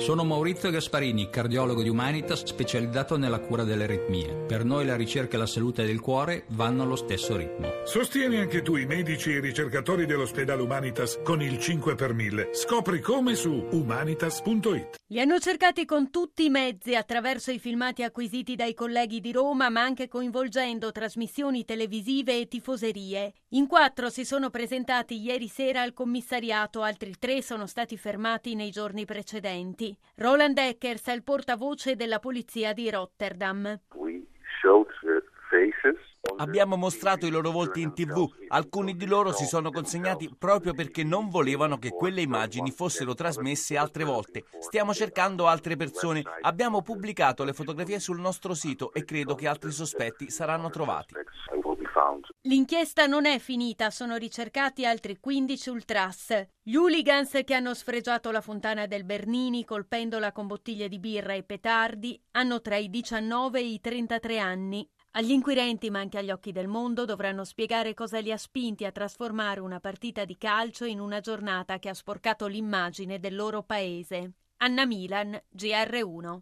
Sono Maurizio Gasparini, cardiologo di Humanitas specializzato nella cura delle aritmie. Per noi la ricerca e la salute del cuore vanno allo stesso ritmo. Sostieni anche tu i medici e i ricercatori dell'ospedale Humanitas con il 5 per 1000. Scopri come su humanitas.it. Li hanno cercati con tutti i mezzi attraverso i filmati acquisiti dai colleghi di Roma, ma anche coinvolgendo trasmissioni televisive e tifoserie. In quattro si sono presentati ieri sera al commissariato, altri tre sono stati fermati nei giorni precedenti. Roland Eckers è il portavoce della polizia di Rotterdam. Abbiamo mostrato i loro volti in tv, alcuni di loro si sono consegnati proprio perché non volevano che quelle immagini fossero trasmesse altre volte. Stiamo cercando altre persone, abbiamo pubblicato le fotografie sul nostro sito e credo che altri sospetti saranno trovati. L'inchiesta non è finita, sono ricercati altri 15 ultras. Gli hooligans che hanno sfregiato la fontana del Bernini colpendola con bottiglie di birra e petardi hanno tra i 19 e i 33 anni. Agli inquirenti, ma anche agli occhi del mondo, dovranno spiegare cosa li ha spinti a trasformare una partita di calcio in una giornata che ha sporcato l'immagine del loro paese. Anna Milan, GR1.